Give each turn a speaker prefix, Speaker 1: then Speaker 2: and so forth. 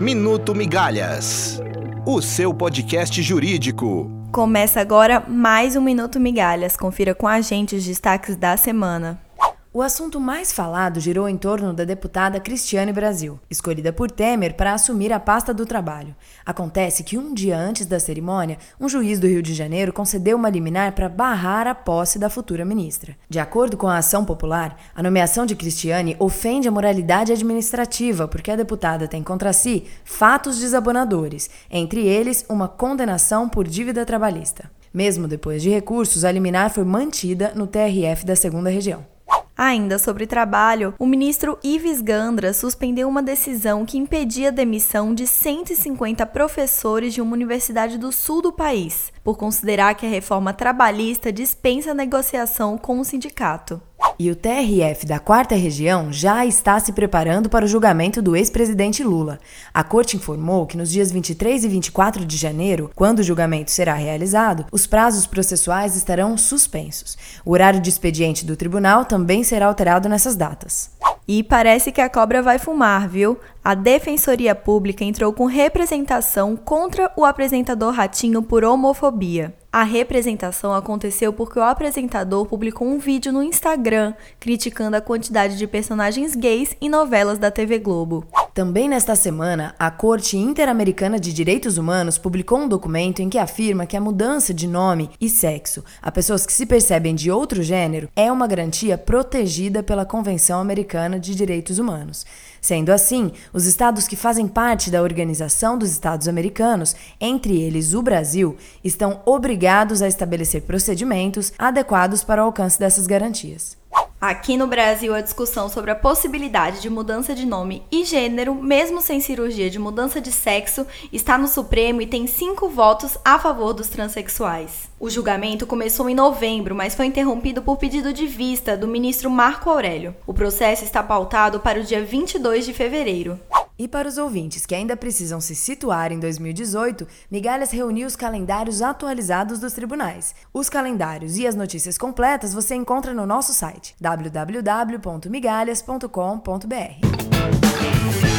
Speaker 1: Minuto Migalhas, o seu podcast jurídico.
Speaker 2: Começa agora mais um Minuto Migalhas. Confira com a gente os destaques da semana.
Speaker 3: O assunto mais falado girou em torno da deputada Cristiane Brasil, escolhida por Temer para assumir a pasta do trabalho. Acontece que um dia antes da cerimônia, um juiz do Rio de Janeiro concedeu uma liminar para barrar a posse da futura ministra. De acordo com a ação popular, a nomeação de Cristiane ofende a moralidade administrativa, porque a deputada tem contra si fatos desabonadores, entre eles uma condenação por dívida trabalhista. Mesmo depois de recursos, a liminar foi mantida no TRF da segunda região.
Speaker 2: Ainda sobre trabalho, o ministro Ives Gandra suspendeu uma decisão que impedia a demissão de 150 professores de uma universidade do sul do país, por considerar que a reforma trabalhista dispensa negociação com o sindicato.
Speaker 3: E o TRF da Quarta Região já está se preparando para o julgamento do ex-presidente Lula. A corte informou que nos dias 23 e 24 de janeiro, quando o julgamento será realizado, os prazos processuais estarão suspensos. O horário de expediente do tribunal também será alterado nessas datas.
Speaker 2: E parece que a cobra vai fumar, viu? A Defensoria Pública entrou com representação contra o apresentador Ratinho por homofobia. A representação aconteceu porque o apresentador publicou um vídeo no Instagram criticando a quantidade de personagens gays em novelas da TV Globo.
Speaker 3: Também nesta semana, a Corte Interamericana de Direitos Humanos publicou um documento em que afirma que a mudança de nome e sexo a pessoas que se percebem de outro gênero é uma garantia protegida pela Convenção Americana de Direitos Humanos. Sendo assim, os estados que fazem parte da Organização dos Estados Americanos, entre eles o Brasil, estão obrigados a estabelecer procedimentos adequados para o alcance dessas garantias.
Speaker 2: Aqui no Brasil, a discussão sobre a possibilidade de mudança de nome e gênero, mesmo sem cirurgia de mudança de sexo, está no Supremo e tem cinco votos a favor dos transexuais. O julgamento começou em novembro, mas foi interrompido por pedido de vista do ministro Marco Aurélio. O processo está pautado para o dia 22 de fevereiro.
Speaker 3: E para os ouvintes que ainda precisam se situar em 2018, Migalhas reuniu os calendários atualizados dos tribunais. Os calendários e as notícias completas você encontra no nosso site www.migalhas.com.br.